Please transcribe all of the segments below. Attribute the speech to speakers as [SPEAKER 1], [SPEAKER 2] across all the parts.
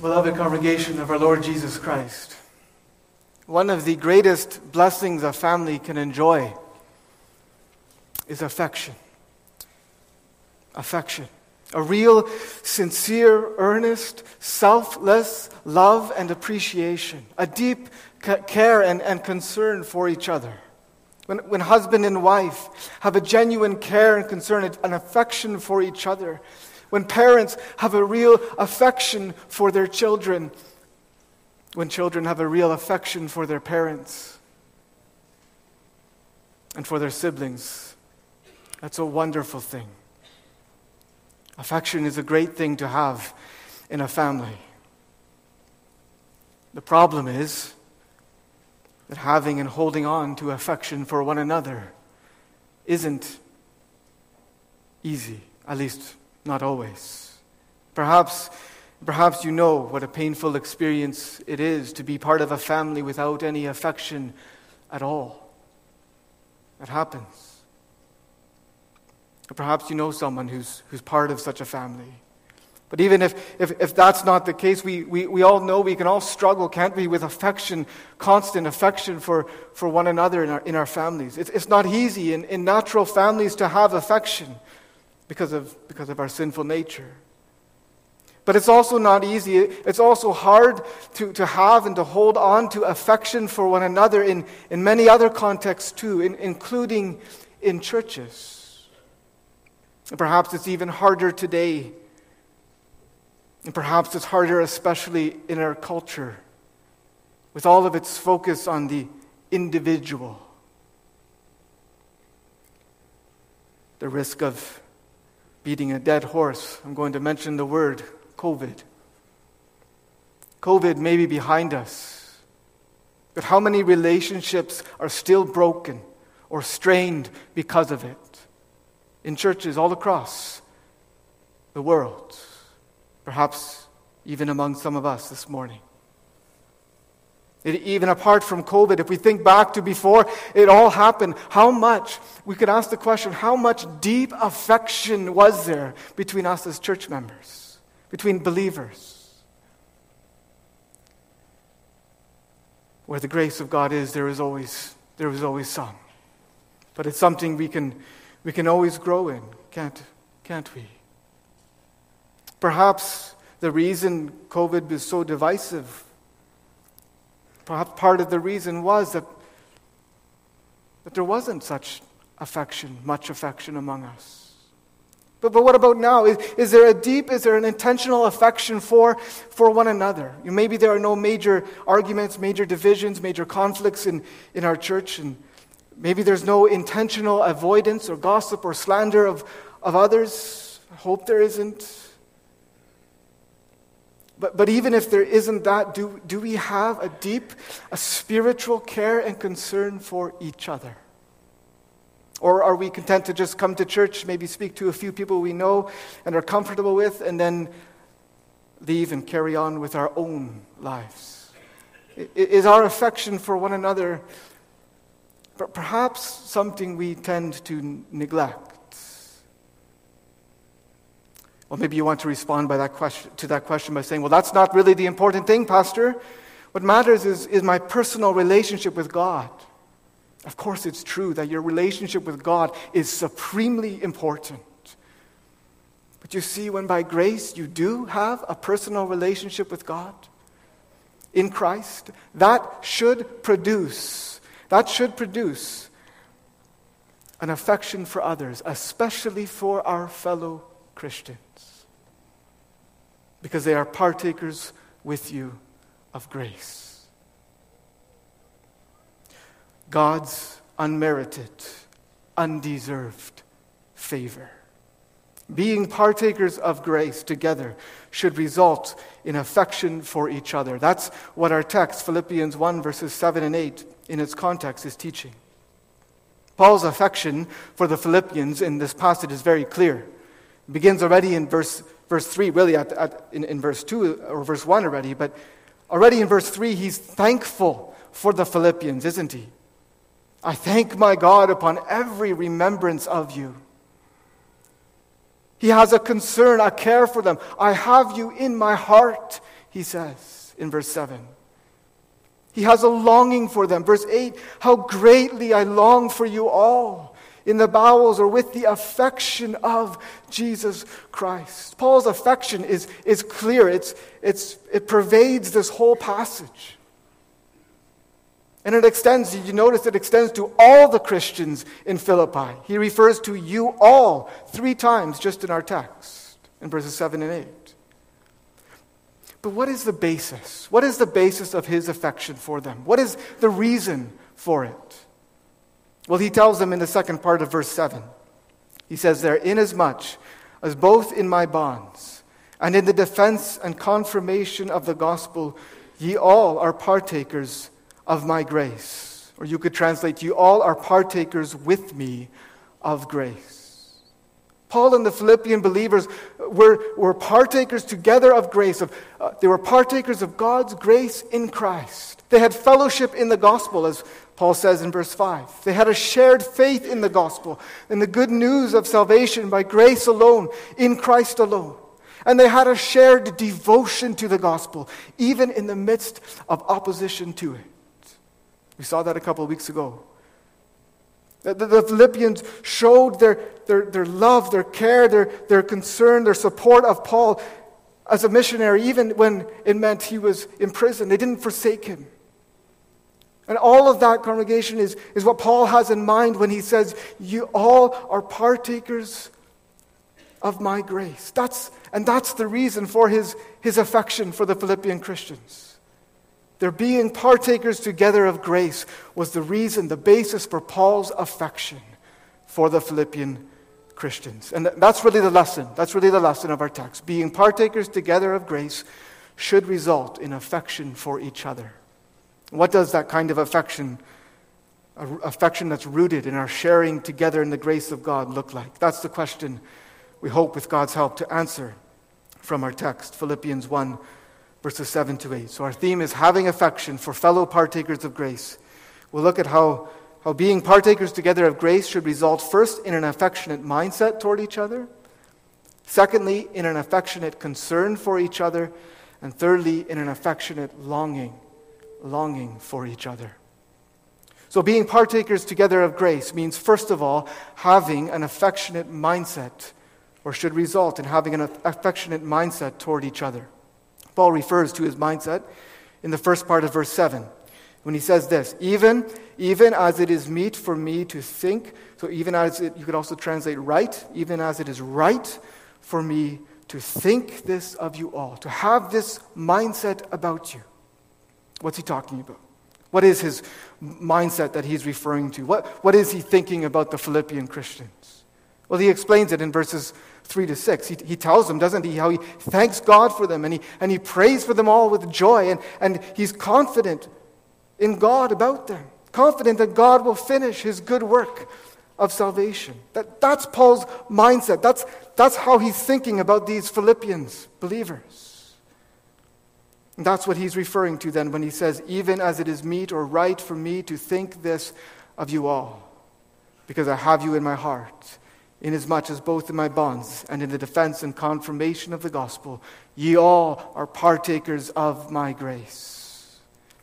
[SPEAKER 1] Beloved congregation of our Lord Jesus Christ, one of the greatest blessings a family can enjoy is affection. Affection. A real, sincere, earnest, selfless love and appreciation. A deep care and, and concern for each other. When, when husband and wife have a genuine care and concern, an affection for each other. When parents have a real affection for their children. When children have a real affection for their parents and for their siblings. That's a wonderful thing. Affection is a great thing to have in a family. The problem is that having and holding on to affection for one another isn't easy, at least not always. Perhaps, perhaps you know what a painful experience it is to be part of a family without any affection at all. That happens. Or perhaps you know someone who's, who's part of such a family. But even if, if, if that's not the case, we, we, we all know we can all struggle, can't we, with affection, constant affection for, for one another in our, in our families. It's, it's not easy in, in natural families to have affection because of, because of our sinful nature. But it's also not easy. It's also hard to, to have and to hold on to affection for one another in, in many other contexts too, in, including in churches. And perhaps it's even harder today and perhaps it's harder, especially in our culture, with all of its focus on the individual. The risk of beating a dead horse, I'm going to mention the word COVID. COVID may be behind us, but how many relationships are still broken or strained because of it in churches all across the world? perhaps even among some of us this morning. It, even apart from COVID, if we think back to before it all happened, how much, we could ask the question, how much deep affection was there between us as church members, between believers? Where the grace of God is, there is always, there is always some. But it's something we can, we can always grow in, can't, can't we? Perhaps the reason COVID was so divisive, perhaps part of the reason was that, that there wasn't such affection, much affection among us. But, but what about now? Is, is there a deep, is there an intentional affection for, for one another? You maybe there are no major arguments, major divisions, major conflicts in, in our church, and maybe there's no intentional avoidance or gossip or slander of, of others. I hope there isn't. But, but even if there isn't that, do, do we have a deep, a spiritual care and concern for each other? Or are we content to just come to church, maybe speak to a few people we know and are comfortable with, and then leave and carry on with our own lives? Is our affection for one another perhaps something we tend to neglect? Well, maybe you want to respond that question, to that question by saying, Well, that's not really the important thing, Pastor. What matters is, is my personal relationship with God. Of course, it's true that your relationship with God is supremely important. But you see, when by grace you do have a personal relationship with God in Christ, that should produce, that should produce an affection for others, especially for our fellow Christians because they are partakers with you of grace. God's unmerited, undeserved favor. Being partakers of grace together should result in affection for each other. That's what our text, Philippians 1, verses 7 and 8, in its context, is teaching. Paul's affection for the Philippians in this passage is very clear. It begins already in verse verse 3, really at, at, in, in verse 2 or verse 1 already, but already in verse 3, he's thankful for the Philippians, isn't he? I thank my God upon every remembrance of you. He has a concern, a care for them. I have you in my heart, he he says in verse 7. He has a longing for them. Verse 8 How greatly I long for you all in the bowels or with the affection of Jesus Christ. Paul's affection is, is clear, it's, it's, it pervades this whole passage. And it extends, you notice it extends to all the Christians in Philippi. He refers to you all three times just in our text, in verses 7 and 8. But what is the basis? What is the basis of his affection for them? What is the reason for it? Well, he tells them in the second part of verse 7. He says there, Inasmuch as both in my bonds and in the defense and confirmation of the gospel, ye all are partakers of my grace. Or you could translate, you all are partakers with me of grace. Paul and the Philippian believers were, were partakers together of grace. Of, uh, they were partakers of God's grace in Christ. They had fellowship in the gospel, as Paul says in verse 5. They had a shared faith in the gospel, in the good news of salvation by grace alone, in Christ alone. And they had a shared devotion to the gospel, even in the midst of opposition to it. We saw that a couple of weeks ago. The, the, Philippians showed their, their, their love, their care, their, their concern, their support of Paul as a missionary, even when it meant he was in prison. They didn't forsake him. And all of that congregation is, is what Paul has in mind when he says, You all are partakers of my grace. That's, and that's the reason for his, his affection for the Philippian Christians. Their being partakers together of grace was the reason, the basis for Paul's affection for the Philippian Christians. And that's really the lesson. That's really the lesson of our text. Being partakers together of grace should result in affection for each other. What does that kind of affection, affection that's rooted in our sharing together in the grace of God, look like? That's the question we hope, with God's help, to answer from our text, Philippians 1 verses 7 to 8. So our theme is having affection for fellow partakers of grace. We'll look at how, how being partakers together of grace should result first in an affectionate mindset toward each other, secondly, in an affectionate concern for each other, and thirdly, in an affectionate longing, longing for each other. So, being partakers together of grace means, first of all, having an affectionate mindset, or should result in having an affectionate mindset toward each other. Paul refers to his mindset in the first part of verse 7 when he says this even even as it is meet for me to think so even as it, you could also translate right even as it is right for me to think this of you all to have this mindset about you what's he talking about what is his mindset that he's referring to what, what is he thinking about the philippian christians well he explains it in verses 3 to 6. He, he tells them, doesn't he, how he thanks God for them and he, and he prays for them all with joy and, and he's confident in God about them, confident that God will finish his good work of salvation. That, that's Paul's mindset. That's, that's how he's thinking about these Philippians believers. And that's what he's referring to then when he says, Even as it is meet or right for me to think this of you all, because I have you in my heart inasmuch as both in my bonds and in the defense and confirmation of the gospel, ye all are partakers of my grace.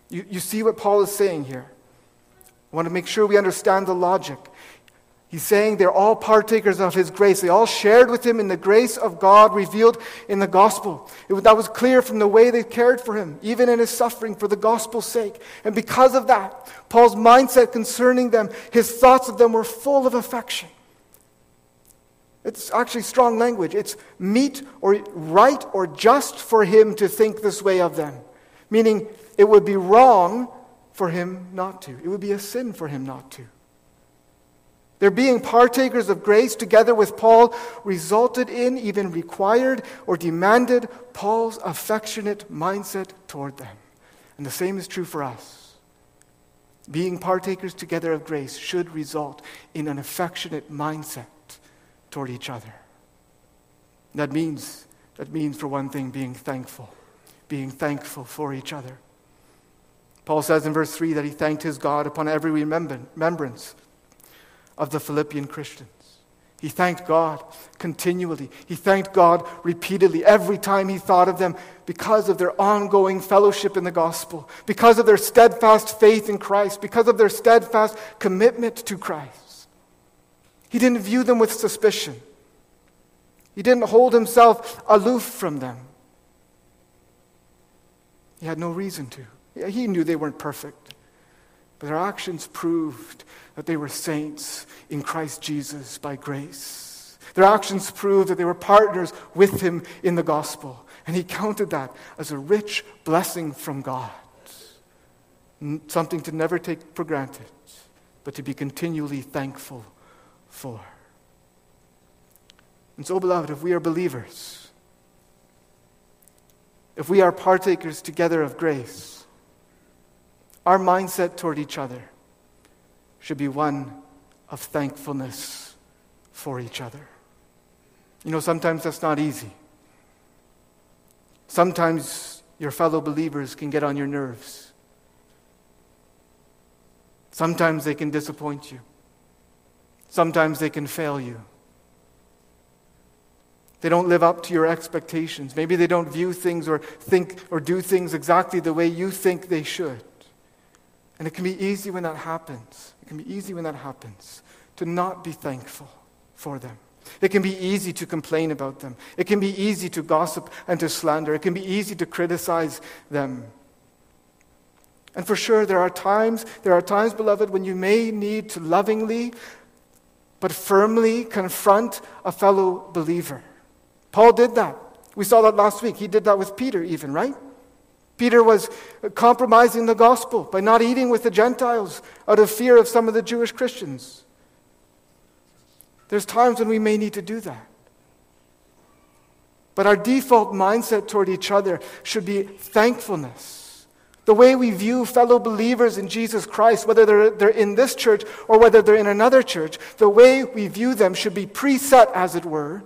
[SPEAKER 1] You, you see what Paul is saying here? I want to make sure we understand the logic. He's saying they're all partakers of his grace. They all shared with him in the grace of God revealed in the gospel. It, that was clear from the way they cared for him, even in his suffering for the gospel's sake. And because of that, Paul's mindset concerning them, his thoughts of them were full of affection. It's actually strong language. It's meet or right or just for him to think this way of them. Meaning, it would be wrong for him not to. It would be a sin for him not to. Their being partakers of grace together with Paul resulted in, even required or demanded, Paul's affectionate mindset toward them. And the same is true for us. Being partakers together of grace should result in an affectionate mindset toward each other. That means, that means, for one thing, being thankful, being thankful for each other. Paul says in verse 3 that he thanked his God upon every remembrance of the Philippian Christians. He thanked God continually. He thanked God repeatedly every time he thought of them because of their ongoing fellowship in the gospel, because of their steadfast faith in Christ, because of their steadfast commitment to Christ. He didn't view them with suspicion. He didn't hold himself aloof from them. He had no reason to. He knew they weren't perfect, but their actions proved that they were saints in Christ Jesus by grace. Their actions proved that they were partners with him in the gospel, and he counted that as a rich blessing from God. Something to never take for granted, but to be continually thankful for. And so, beloved, if we are believers, if we are partakers together of grace, our mindset toward each other should be one of thankfulness for each other. You know, sometimes that's not easy. Sometimes your fellow believers can get on your nerves. Sometimes they can disappoint you. Sometimes they can fail you. They don't live up to your expectations. Maybe they don't view things or think or do things exactly the way you think they should. And it can be easy when that happens. It can be easy when that happens to not be thankful for them. It can be easy to complain about them. It can be easy to gossip and to slander. It can be easy to criticize them. And for sure, there are times, there are times, beloved, when you may need to lovingly but firmly confront a fellow believer. Paul did that. We saw that last week. He did that with Peter, even, right? Peter was compromising the gospel by not eating with the Gentiles out of fear of some of the Jewish Christians. There's times when we may need to do that. But our default mindset toward each other should be thankfulness. The way we view fellow believers in Jesus Christ, whether they're, they're in this church or whether they're in another church, the way we view them should be preset, as it were,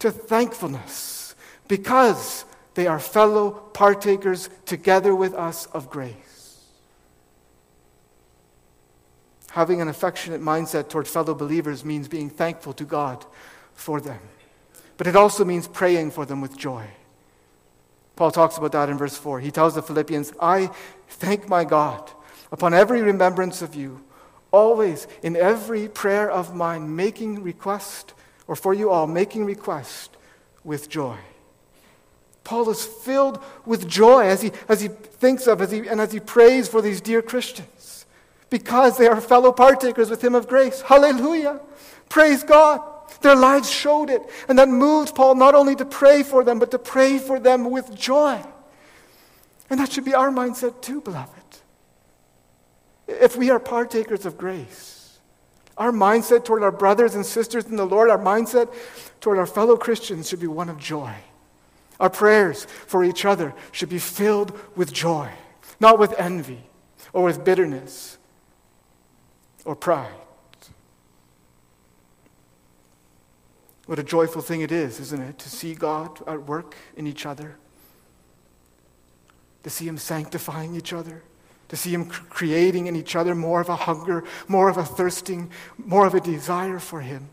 [SPEAKER 1] to thankfulness because they are fellow partakers together with us of grace. Having an affectionate mindset toward fellow believers means being thankful to God for them. But it also means praying for them with joy. Paul talks about that in verse 4. He tells the Philippians, I thank my God upon every remembrance of you, always in every prayer of mine, making request, or for you all, making request with joy. Paul is filled with joy as he, as he thinks of as he, and as he prays for these dear Christians because they are fellow partakers with him of grace. Hallelujah. Praise God. Their lives showed it. And that moved Paul not only to pray for them, but to pray for them with joy. And that should be our mindset too, beloved. If we are partakers of grace, our mindset toward our brothers and sisters in the Lord, our mindset toward our fellow Christians should be one of joy. Our prayers for each other should be filled with joy, not with envy or with bitterness or pride. What a joyful thing it is, isn't it, to see God at work in each other, to see Him sanctifying each other, to see Him creating in each other more of a hunger, more of a thirsting, more of a desire for Him.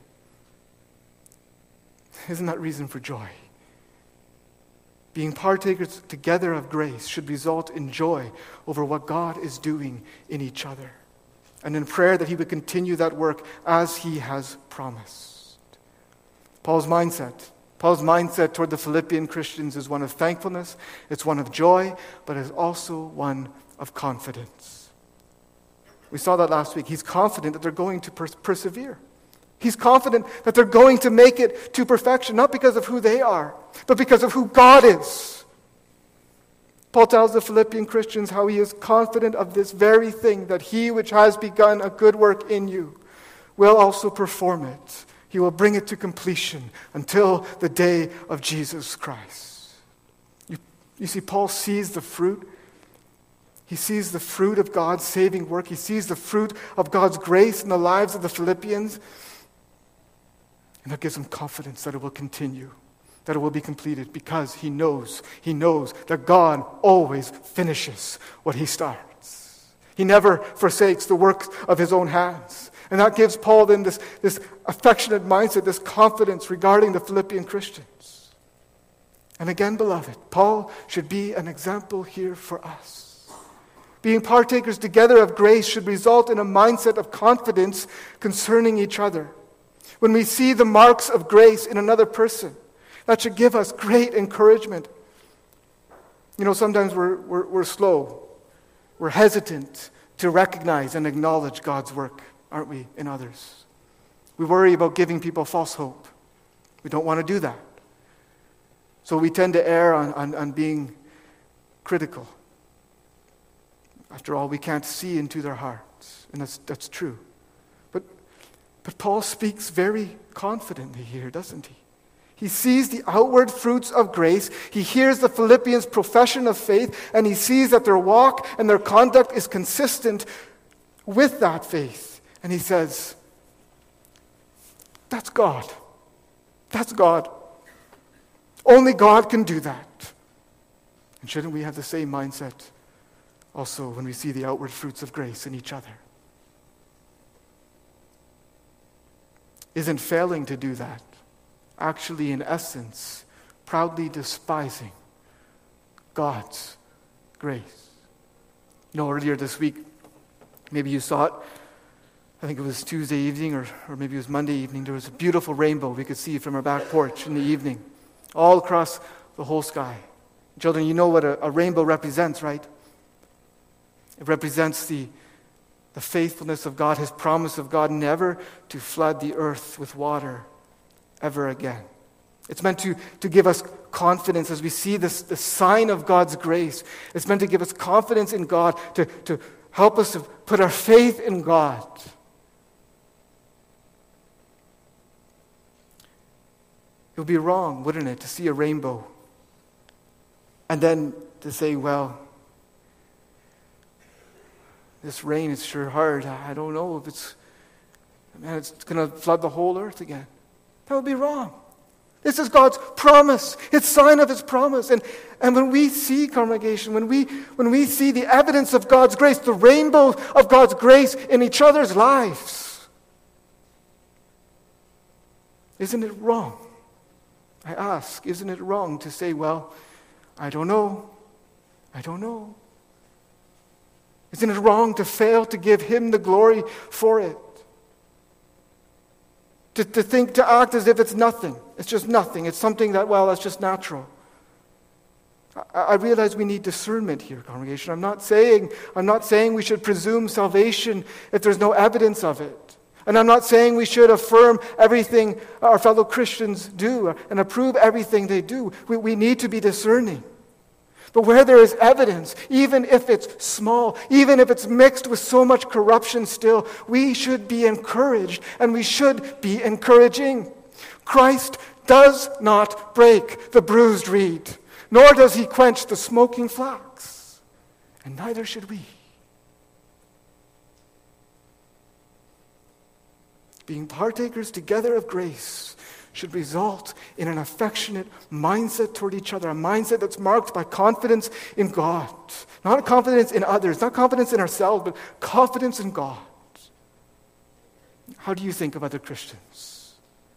[SPEAKER 1] Isn't that reason for joy? Being partakers together of grace should result in joy over what God is doing in each other, and in prayer that He would continue that work as He has promised. Paul's mindset. Paul's mindset toward the Philippian Christians is one of thankfulness, it's one of joy, but it's also one of confidence. We saw that last week. He's confident that they're going to pers- persevere. He's confident that they're going to make it to perfection, not because of who they are, but because of who God is. Paul tells the Philippian Christians how he is confident of this very thing that he which has begun a good work in you will also perform it. He will bring it to completion until the day of Jesus Christ. You, you see, Paul sees the fruit. He sees the fruit of God's saving work. He sees the fruit of God's grace in the lives of the Philippians. And that gives him confidence that it will continue, that it will be completed, because he knows, he knows that God always finishes what he starts. He never forsakes the work of his own hands. And that gives Paul then this, this affectionate mindset, this confidence regarding the Philippian Christians. And again, beloved, Paul should be an example here for us. Being partakers together of grace should result in a mindset of confidence concerning each other. When we see the marks of grace in another person, that should give us great encouragement. You know, sometimes we're, we're, we're slow, we're hesitant to recognize and acknowledge God's work, aren't we, in others? We worry about giving people false hope. We don't want to do that. So we tend to err on, on, on being critical. After all, we can't see into their hearts, and that's, that's true. But, Paul speaks very confidently here, doesn't he? He sees the outward fruits of grace. He hears the Philippians' profession of faith, and he sees that their walk and their conduct is consistent with that faith. And he says, That's God. That's God. Only God can do that. And shouldn't we have the same mindset also when we see the outward fruits of grace in each other? Isn't failing to do that actually, in essence, proudly despising God's grace. You know, earlier this week, maybe you saw it. I think it was Tuesday evening or, or maybe it was Monday evening. There was a beautiful rainbow we could see from our back porch in the evening, all across the whole sky. Children, you know what a, a rainbow represents, right? It represents the, the faithfulness of God, His promise of God never to flood the earth with water ever again. It's meant to, to give us confidence as we see this the sign of God's grace. It's meant to give us confidence in God, to, to help us to put our faith in God. It would be wrong, wouldn't it, to see a rainbow and then to say, well, this rain is sure hard. I don't know if it's, man, it's going to flood the whole earth again. That would be wrong. This is God's promise. It's sign of his promise. And, and when we see congregation, when we, when we see the evidence of God's grace, the rainbow of God's grace in each other's lives, isn't it wrong? I ask, isn't it wrong to say, well, I don't know. I don't know. Isn't it wrong to fail to give him the glory for it? To, to think, to act as if it's nothing. It's just nothing. It's something that, well, that's just natural. I, I realize we need discernment here, congregation. I'm not saying, I'm not saying we should presume salvation if there's no evidence of it. And I'm not saying we should affirm everything our fellow Christians do and approve everything they do. We, we need to be discerning. But where there is evidence, even if it's small, even if it's mixed with so much corruption still, we should be encouraged and we should be encouraging. Christ does not break the bruised reed, nor does he quench the smoking flax, and neither should we. Being partakers together of grace should result in an affectionate mindset toward each other, a mindset that's marked by confidence in God. Not confidence in others, not confidence in ourselves, but confidence in God. How do you think of other Christians,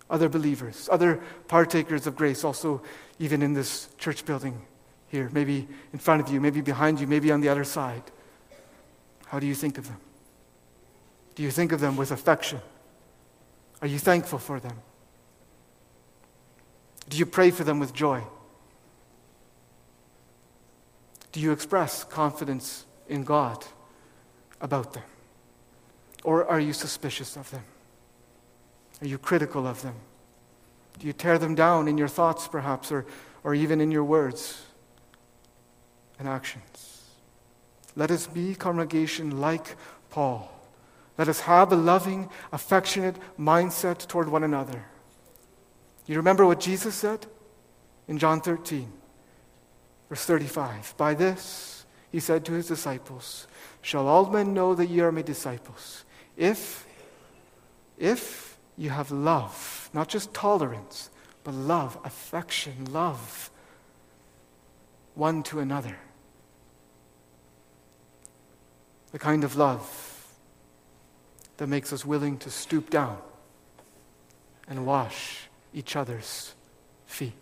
[SPEAKER 1] other believers, other partakers of grace, also even in this church building here, maybe in front of you, maybe behind you, maybe on the other side? How do you think of them? Do you think of them with affection? Are you thankful for them? Do you pray for them with joy? Do you express confidence in God about them? Or are you suspicious of them? Are you critical of them? Do you tear them down in your thoughts, perhaps, or, or even in your words and actions? Let us be, congregation, like Paul. Let us have a loving, affectionate mindset toward one another. You remember what Jesus said in John 13, verse 35? By this, he said to his disciples, shall all men know that ye are my disciples, if, if you have love, not just tolerance, but love, affection, love, one to another. the kind of love that makes us willing to stoop down and wash each other's feet.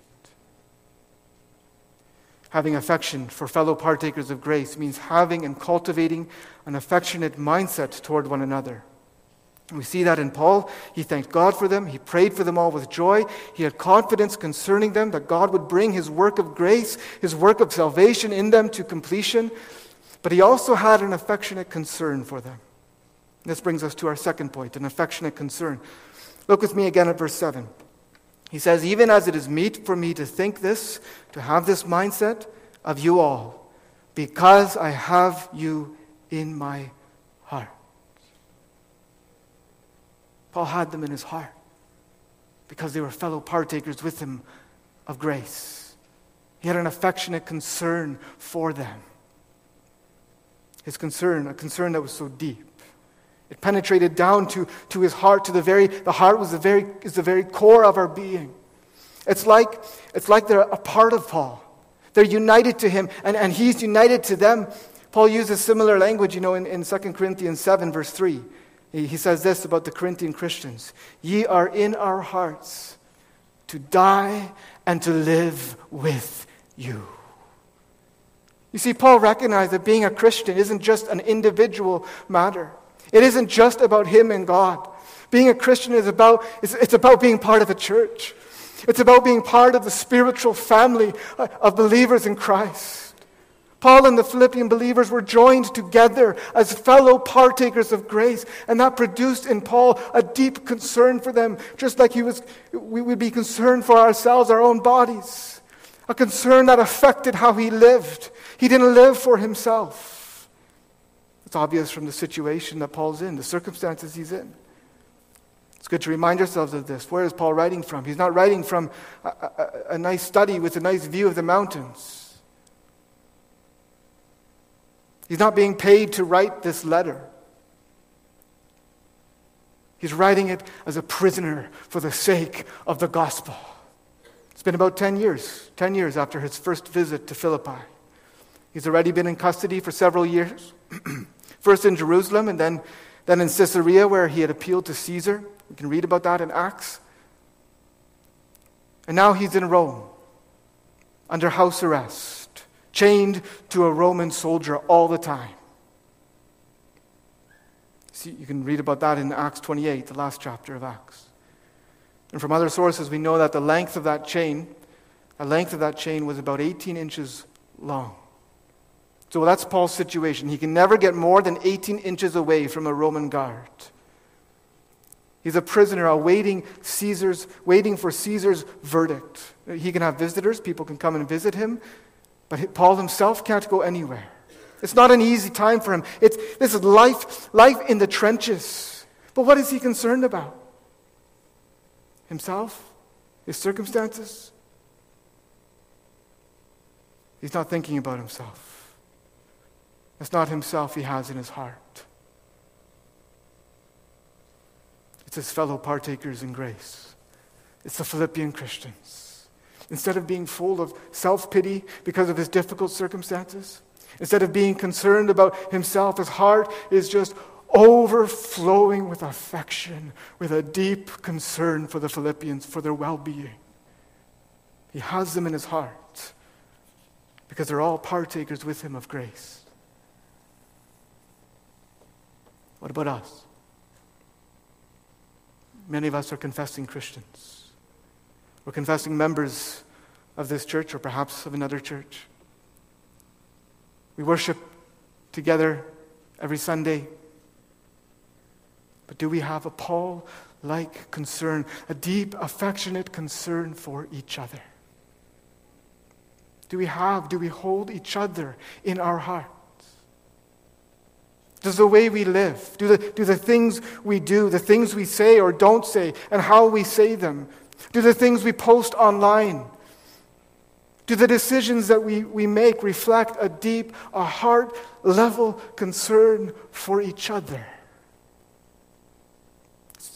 [SPEAKER 1] Having affection for fellow partakers of grace means having and cultivating an affectionate mindset toward one another. We see that in Paul. He thanked God for them. He prayed for them all with joy. He had confidence concerning them that God would bring his work of grace, his work of salvation in them to completion. But he also had an affectionate concern for them. This brings us to our second point an affectionate concern. Look with me again at verse 7. He says, Even as it is meet for me to think this, to have this mindset of you all, because I have you in my heart. Paul had them in his heart because they were fellow partakers with him of grace. He had an affectionate concern for them. His concern, a concern that was so deep. It penetrated down to, to his heart, to the very, the heart was the very, is the very core of our being. It's like, it's like they're a part of Paul. They're united to him, and, and he's united to them. Paul uses similar language, you know, in, in 2 Corinthians 7, verse 3. He he says this about the Corinthian Christians Ye are in our hearts to die and to live with you. You see, Paul recognized that being a Christian isn't just an individual matter. It isn't just about him and God. Being a Christian is about, it's, it's about being part of a church. It's about being part of the spiritual family uh, of believers in Christ. Paul and the Philippian believers were joined together as fellow partakers of grace, and that produced in Paul a deep concern for them, just like he was, we would be concerned for ourselves, our own bodies. A concern that affected how he lived. He didn't live for himself. It's obvious from the situation that Paul's in, the circumstances he's in. It's good to remind ourselves of this. Where is Paul writing from? He's not writing from a, a, a nice study with a nice view of the mountains. He's not being paid to write this letter. He's writing it as a prisoner for the sake of the gospel. It's been about 10 years, 10 years after his first visit to Philippi. He's already been in custody for several years, first in Jerusalem and then, then in Caesarea, where he had appealed to Caesar. We can read about that in Acts. And now he's in Rome under house arrest chained to a Roman soldier all the time. See, you can read about that in Acts 28, the last chapter of Acts. And from other sources, we know that the length of that chain, the length of that chain was about 18 inches long. So that's Paul's situation. He can never get more than 18 inches away from a Roman guard. He's a prisoner awaiting Caesar's, waiting for Caesar's verdict. He can have visitors, people can come and visit him, but Paul himself can't go anywhere. It's not an easy time for him. It's, this is life, life in the trenches. But what is he concerned about? Himself? His circumstances? He's not thinking about himself. It's not himself he has in his heart. It's his fellow partakers in grace. It's the Philippian Christians. Instead of being full of self pity because of his difficult circumstances, instead of being concerned about himself, his heart is just overflowing with affection, with a deep concern for the Philippians, for their well being. He has them in his heart because they're all partakers with him of grace. What about us? Many of us are confessing Christians. We're confessing members of this church or perhaps of another church. We worship together every Sunday. But do we have a Paul like concern, a deep, affectionate concern for each other? Do we have, do we hold each other in our hearts? Does the way we live, do the, do the things we do, the things we say or don't say, and how we say them, do the things we post online, do the decisions that we, we make reflect a deep, a heart level concern for each other?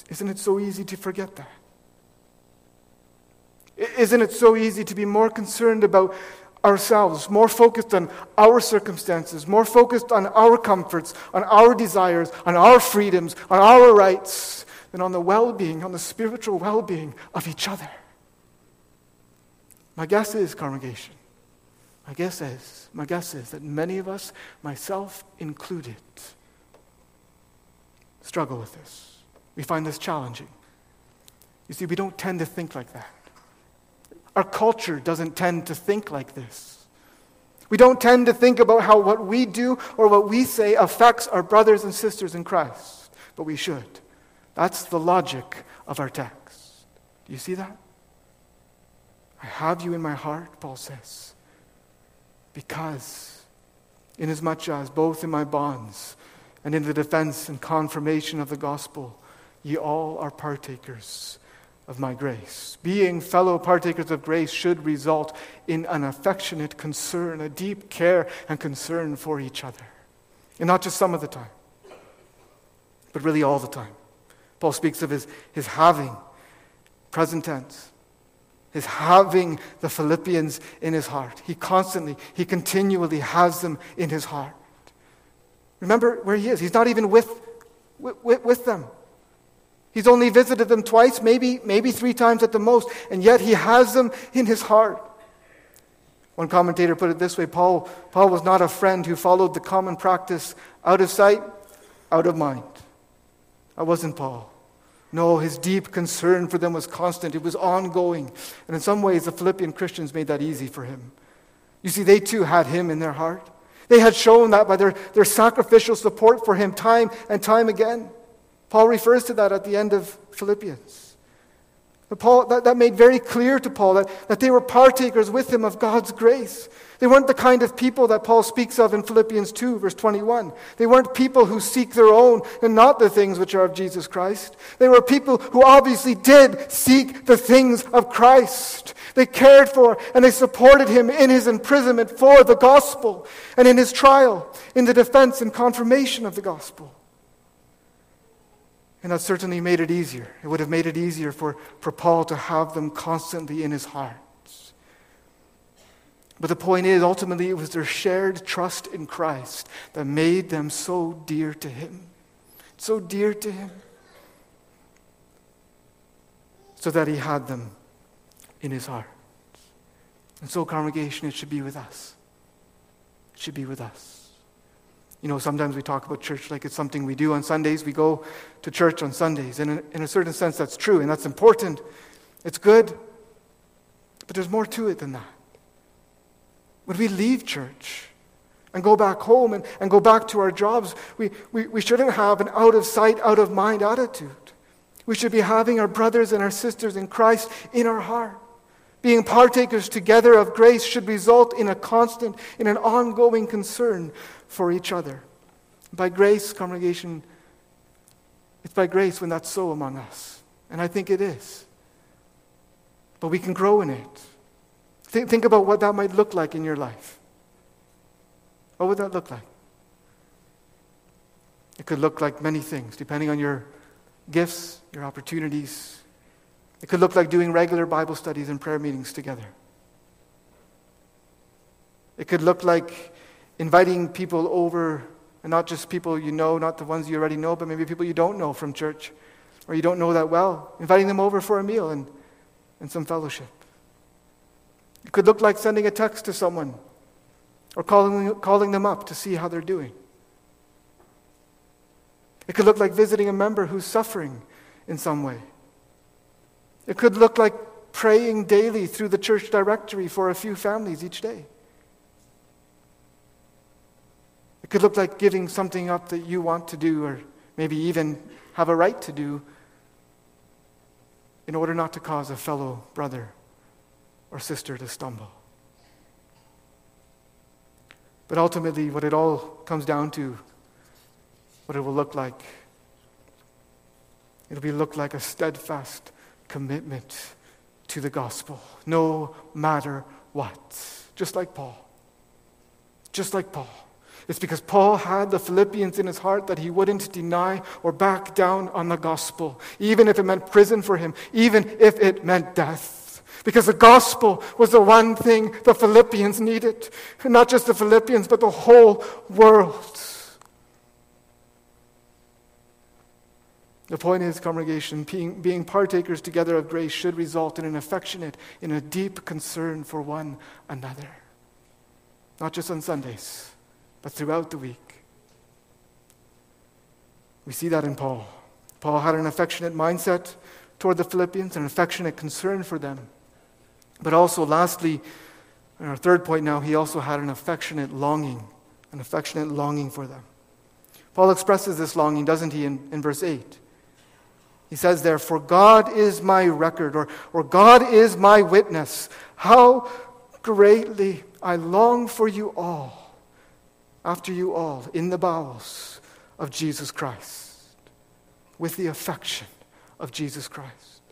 [SPEAKER 1] Isn't it so easy to forget that? Isn't it so easy to be more concerned about ourselves, more focused on our circumstances, more focused on our comforts, on our desires, on our freedoms, on our rights, than on the well being, on the spiritual well being of each other. My guess is, congregation, my guess is, my guess is that many of us, myself included, struggle with this. We find this challenging. You see, we don't tend to think like that. Our culture doesn't tend to think like this. We don't tend to think about how what we do or what we say affects our brothers and sisters in Christ, but we should. That's the logic of our text. Do you see that? I have you in my heart, Paul says, because inasmuch as both in my bonds and in the defense and confirmation of the gospel, ye all are partakers of my grace. Being fellow partakers of grace should result in an affectionate concern, a deep care and concern for each other. And not just some of the time, but really all the time. Paul speaks of his, his having, present tense, his having the Philippians in his heart. He constantly, he continually has them in his heart. Remember where he is. He's not even with, with, with them. He's only visited them twice, maybe, maybe three times at the most, and yet he has them in his heart. One commentator put it this way Paul, Paul was not a friend who followed the common practice out of sight, out of mind. That wasn't Paul. No, his deep concern for them was constant, it was ongoing. And in some ways, the Philippian Christians made that easy for him. You see, they too had him in their heart. They had shown that by their, their sacrificial support for him time and time again. Paul refers to that at the end of Philippians. Paul, that, that made very clear to Paul that, that they were partakers with him of God's grace. They weren't the kind of people that Paul speaks of in Philippians 2, verse 21. They weren't people who seek their own and not the things which are of Jesus Christ. They were people who obviously did seek the things of Christ. They cared for and they supported him in his imprisonment for the gospel and in his trial, in the defense and confirmation of the gospel. And that certainly made it easier. It would have made it easier for, for Paul to have them constantly in his heart. But the point is, ultimately, it was their shared trust in Christ that made them so dear to him. So dear to him. So that he had them in his heart. And so, congregation, it should be with us. It should be with us. You know, sometimes we talk about church like it's something we do on Sundays. We go to church on Sundays. And in, in a certain sense, that's true, and that's important. It's good. But there's more to it than that. When we leave church and go back home and, and go back to our jobs, we, we, we shouldn't have an out of sight, out of mind attitude. We should be having our brothers and our sisters in Christ in our heart. Being partakers together of grace should result in a constant, in an ongoing concern for each other. By grace, congregation, it's by grace when that's so among us. And I think it is. But we can grow in it. Think, think about what that might look like in your life. What would that look like? It could look like many things, depending on your gifts, your opportunities. It could look like doing regular Bible studies and prayer meetings together. It could look like inviting people over, and not just people you know, not the ones you already know, but maybe people you don't know from church or you don't know that well, inviting them over for a meal and, and some fellowship. It could look like sending a text to someone or calling, calling them up to see how they're doing. It could look like visiting a member who's suffering in some way. It could look like praying daily through the church directory for a few families each day. It could look like giving something up that you want to do, or maybe even have a right to do, in order not to cause a fellow brother or sister to stumble. But ultimately, what it all comes down to, what it will look like, it'll be look like a steadfast commitment to the gospel, no matter what. Just like Paul. Just like Paul. It's because Paul had the Philippians in his heart that he wouldn't deny or back down on the gospel, even if it meant prison for him, even if it meant death. Because the gospel was the one thing the Philippians needed. And not just the Philippians, but the whole world. The point is, congregation, being, being, partakers together of grace should result in an affectionate, in a deep concern for one another. Not just on Sundays, but throughout the week. We see that in Paul. Paul had an affectionate mindset toward the Philippians, an affectionate concern for them. But also, lastly, our third point now, he also had an affectionate longing, an affectionate longing for them. Paul expresses this longing, doesn't he, in, in verse 8? He says there, For God is my record, or, or God is my witness. How greatly I long for you all, after you all, in the bowels of Jesus Christ, with the affection of Jesus Christ.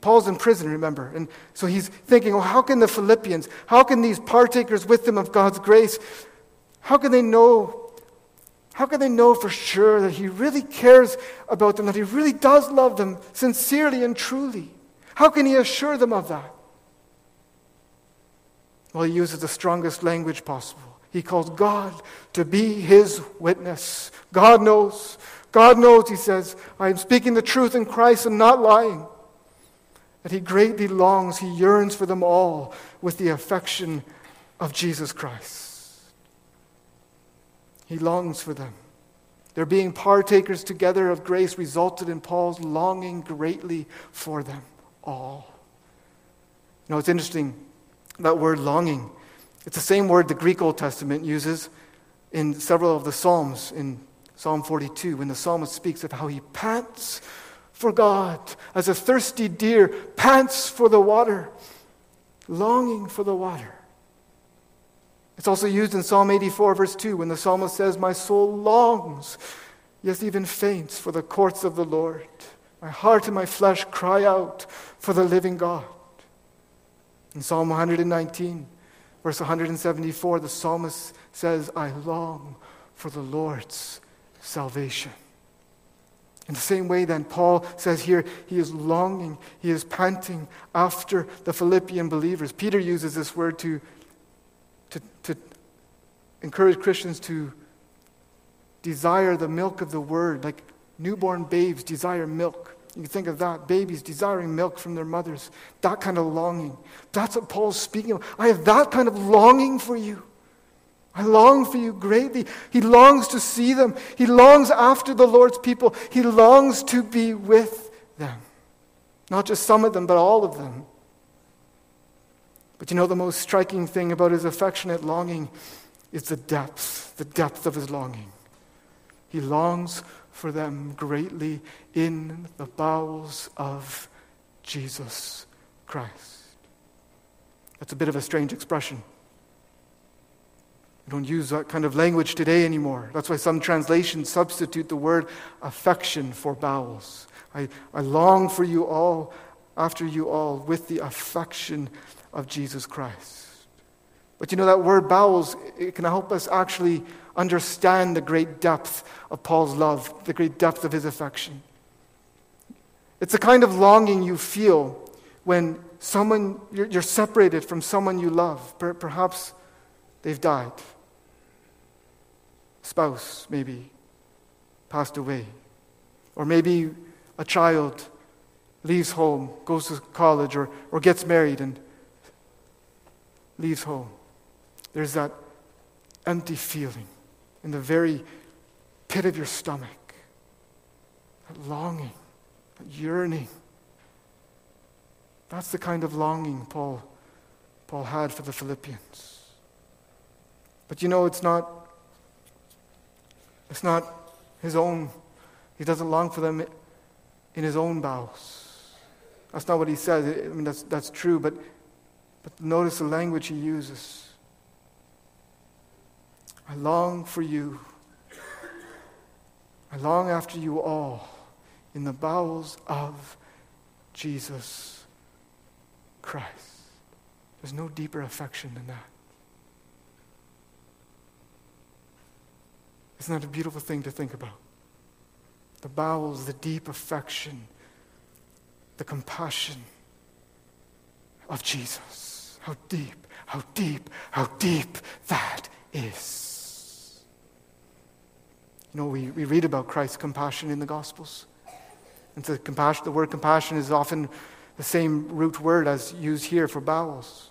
[SPEAKER 1] Paul's in prison, remember. And so he's thinking, well, how can the Philippians, how can these partakers with them of God's grace, how can they know how can they know for sure that he really cares about them, that he really does love them sincerely and truly? How can he assure them of that? Well, he uses the strongest language possible. He calls God to be his witness. God knows. God knows, he says, I am speaking the truth in Christ and not lying. That he greatly longs, he yearns for them all with the affection of Jesus Christ. He longs for them. Their being partakers together of grace resulted in Paul's longing greatly for them all. You know, it's interesting, that word longing. It's the same word the Greek Old Testament uses in several of the Psalms, in Psalm 42, when the psalmist speaks of how he pants for God as a thirsty deer pants for the water, longing for the water. It's also used in Psalm 84, verse 2, when the psalmist says, My soul longs, yes, even faints for the courts of the Lord. My heart and my flesh cry out for the living God. In Psalm 119, verse 174, the psalmist says, I long for the Lord's salvation. In the same way, then, Paul says here, he is longing, he is panting after the Philippian believers. Peter uses this word to to, to encourage Christians to desire the milk of the word, like newborn babes desire milk. You can think of that. Babies desiring milk from their mothers. That kind of longing. That's what Paul's speaking of. I have that kind of longing for you. I long for you greatly. He longs to see them. He longs after the Lord's people. He longs to be with them. Not just some of them, but all of them. But you know, the most striking thing about his affectionate longing is the depth, the depth of his longing. He longs for them greatly in the bowels of Jesus Christ. That's a bit of a strange expression. We don't use that kind of language today anymore. That's why some translations substitute the word affection for bowels. I, I long for you all, after you all, with the affection of Jesus Christ. But you know, that word bowels, it can help us actually understand the great depth of Paul's love, the great depth of his affection. It's a kind of longing you feel when someone, you're, you're separated from someone you love. Per, perhaps they've died. Spouse, maybe, passed away. Or maybe a child leaves home, goes to college, or, or gets married, and leaves home, there's that empty feeling in the very pit of your stomach, that longing, that yearning. That's the kind of longing Paul, Paul had for the Philippians. But you know, it's not, it's not his own. He doesn't long for them in his own bowels. That's not what he says. I mean, that's, that's true, but but notice the language he uses. I long for you. I long after you all in the bowels of Jesus Christ. There's no deeper affection than that. Isn't that a beautiful thing to think about? The bowels, the deep affection, the compassion of Jesus. How deep, how deep, how deep that is. Know, we, we read about Christ's compassion in the Gospels. And the, compassion, the word compassion is often the same root word as used here for bowels.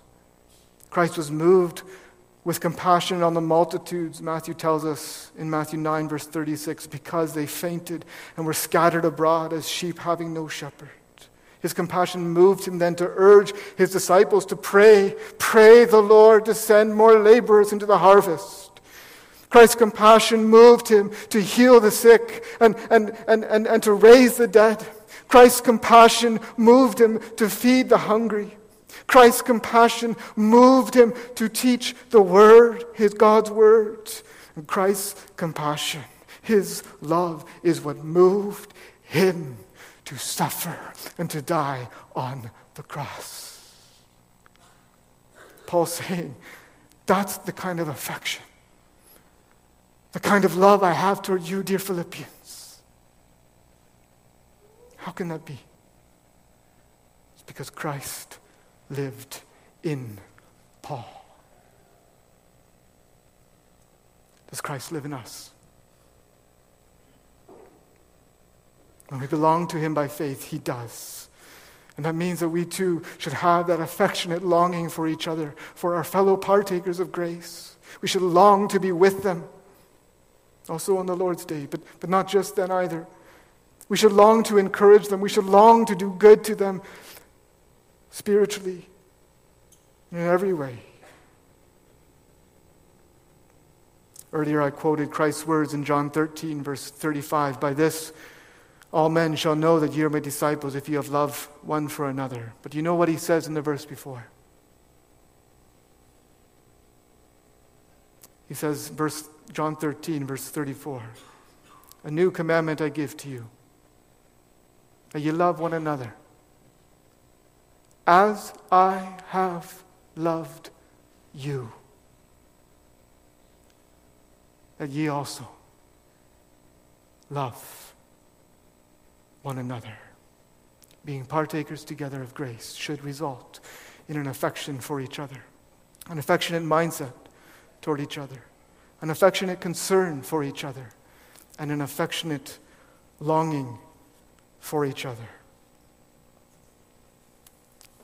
[SPEAKER 1] Christ was moved with compassion on the multitudes, Matthew tells us in Matthew 9, verse 36, because they fainted and were scattered abroad as sheep having no shepherd. His compassion moved him then to urge his disciples to pray, pray the Lord to send more laborers into the harvest. Christ's compassion moved him to heal the sick and, and, and, and, and to raise the dead. Christ's compassion moved him to feed the hungry. Christ's compassion moved him to teach the Word, his God's Word. And Christ's compassion, his love, is what moved him to suffer and to die on the cross. Paul's saying, that's the kind of affection, the kind of love I have toward you, dear Philippians. How can that be? It's because Christ lived in Paul. Does Christ live in us? When we belong to Him by faith, He does. And that means that we too should have that affectionate longing for each other, for our fellow partakers of grace. We should long to be with them, also on the Lord's day, but, but not just then either. We should long to encourage them. We should long to do good to them spiritually, in every way. Earlier, I quoted Christ's words in John 13, verse 35 By this, all men shall know that you are my disciples if you have love one for another. But you know what he says in the verse before? He says, verse John 13, verse 34, A new commandment I give to you, that you love one another as I have loved you, that ye also love one another. Being partakers together of grace should result in an affection for each other, an affectionate mindset toward each other, an affectionate concern for each other, and an affectionate longing for each other.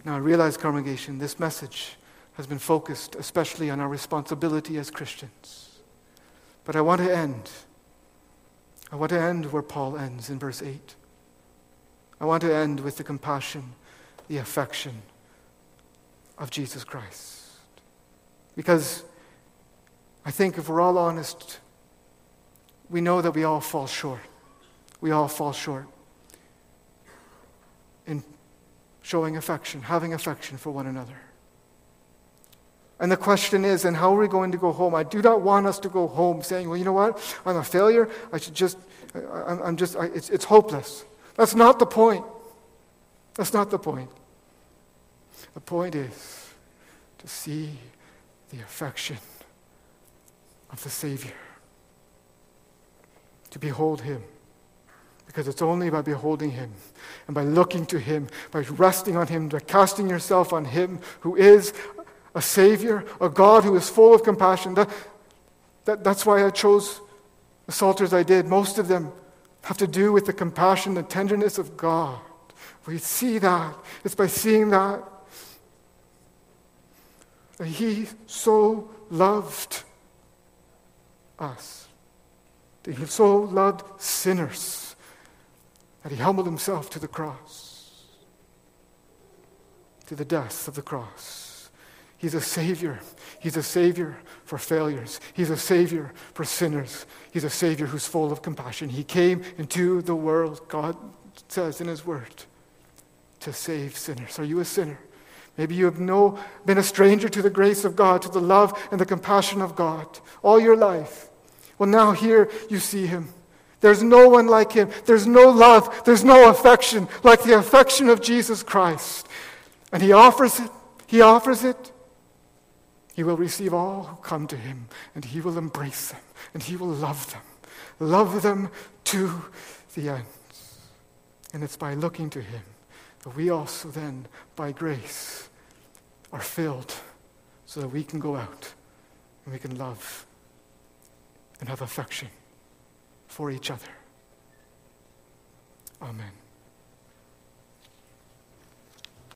[SPEAKER 1] Now, I realize, congregation, this message has been focused especially on our responsibility as Christians. But I want to end. I want to end where Paul ends in verse 8. I want to end with the compassion, the affection of Jesus Christ. Because I think if we're all honest, we know that we all fall short. We all fall short in showing affection, having affection for one another. And the question is, and how are we going to go home? I do not want us to go home saying, well, you know what? I'm a failure. I should just, I, am just, I, it's, it's hopeless. That's not the point. That's not the point. The point is to see the affection of the Savior, to behold Him because it's only by beholding Him and by looking to Him, by resting on Him, by casting yourself on Him who is a Savior, a God who is full of compassion. That, that, that's why I chose the Psalters I did. Most of them have to do with the compassion, the tenderness of God. We see that. It's by seeing that that He so loved us, that He so loved sinners that he humbled himself to the cross, to the death of the cross. He's a Savior. He's a Savior for failures. He's a Savior for sinners. He's a Savior who's full of compassion. He came into the world, God says in His Word, to save sinners. Are you a sinner? Maybe you have no, been a stranger to the grace of God, to the love and the compassion of God all your life. Well, now here you see Him. There's no one like him. There's no love. There's no affection like the affection of Jesus Christ. And he offers it. He offers it. He will receive all who come to him, and he will embrace them, and he will love them. Love them to the end. And it's by looking to him that we also then, by grace, are filled so that we can go out and we can love and have affection for each other. Amen.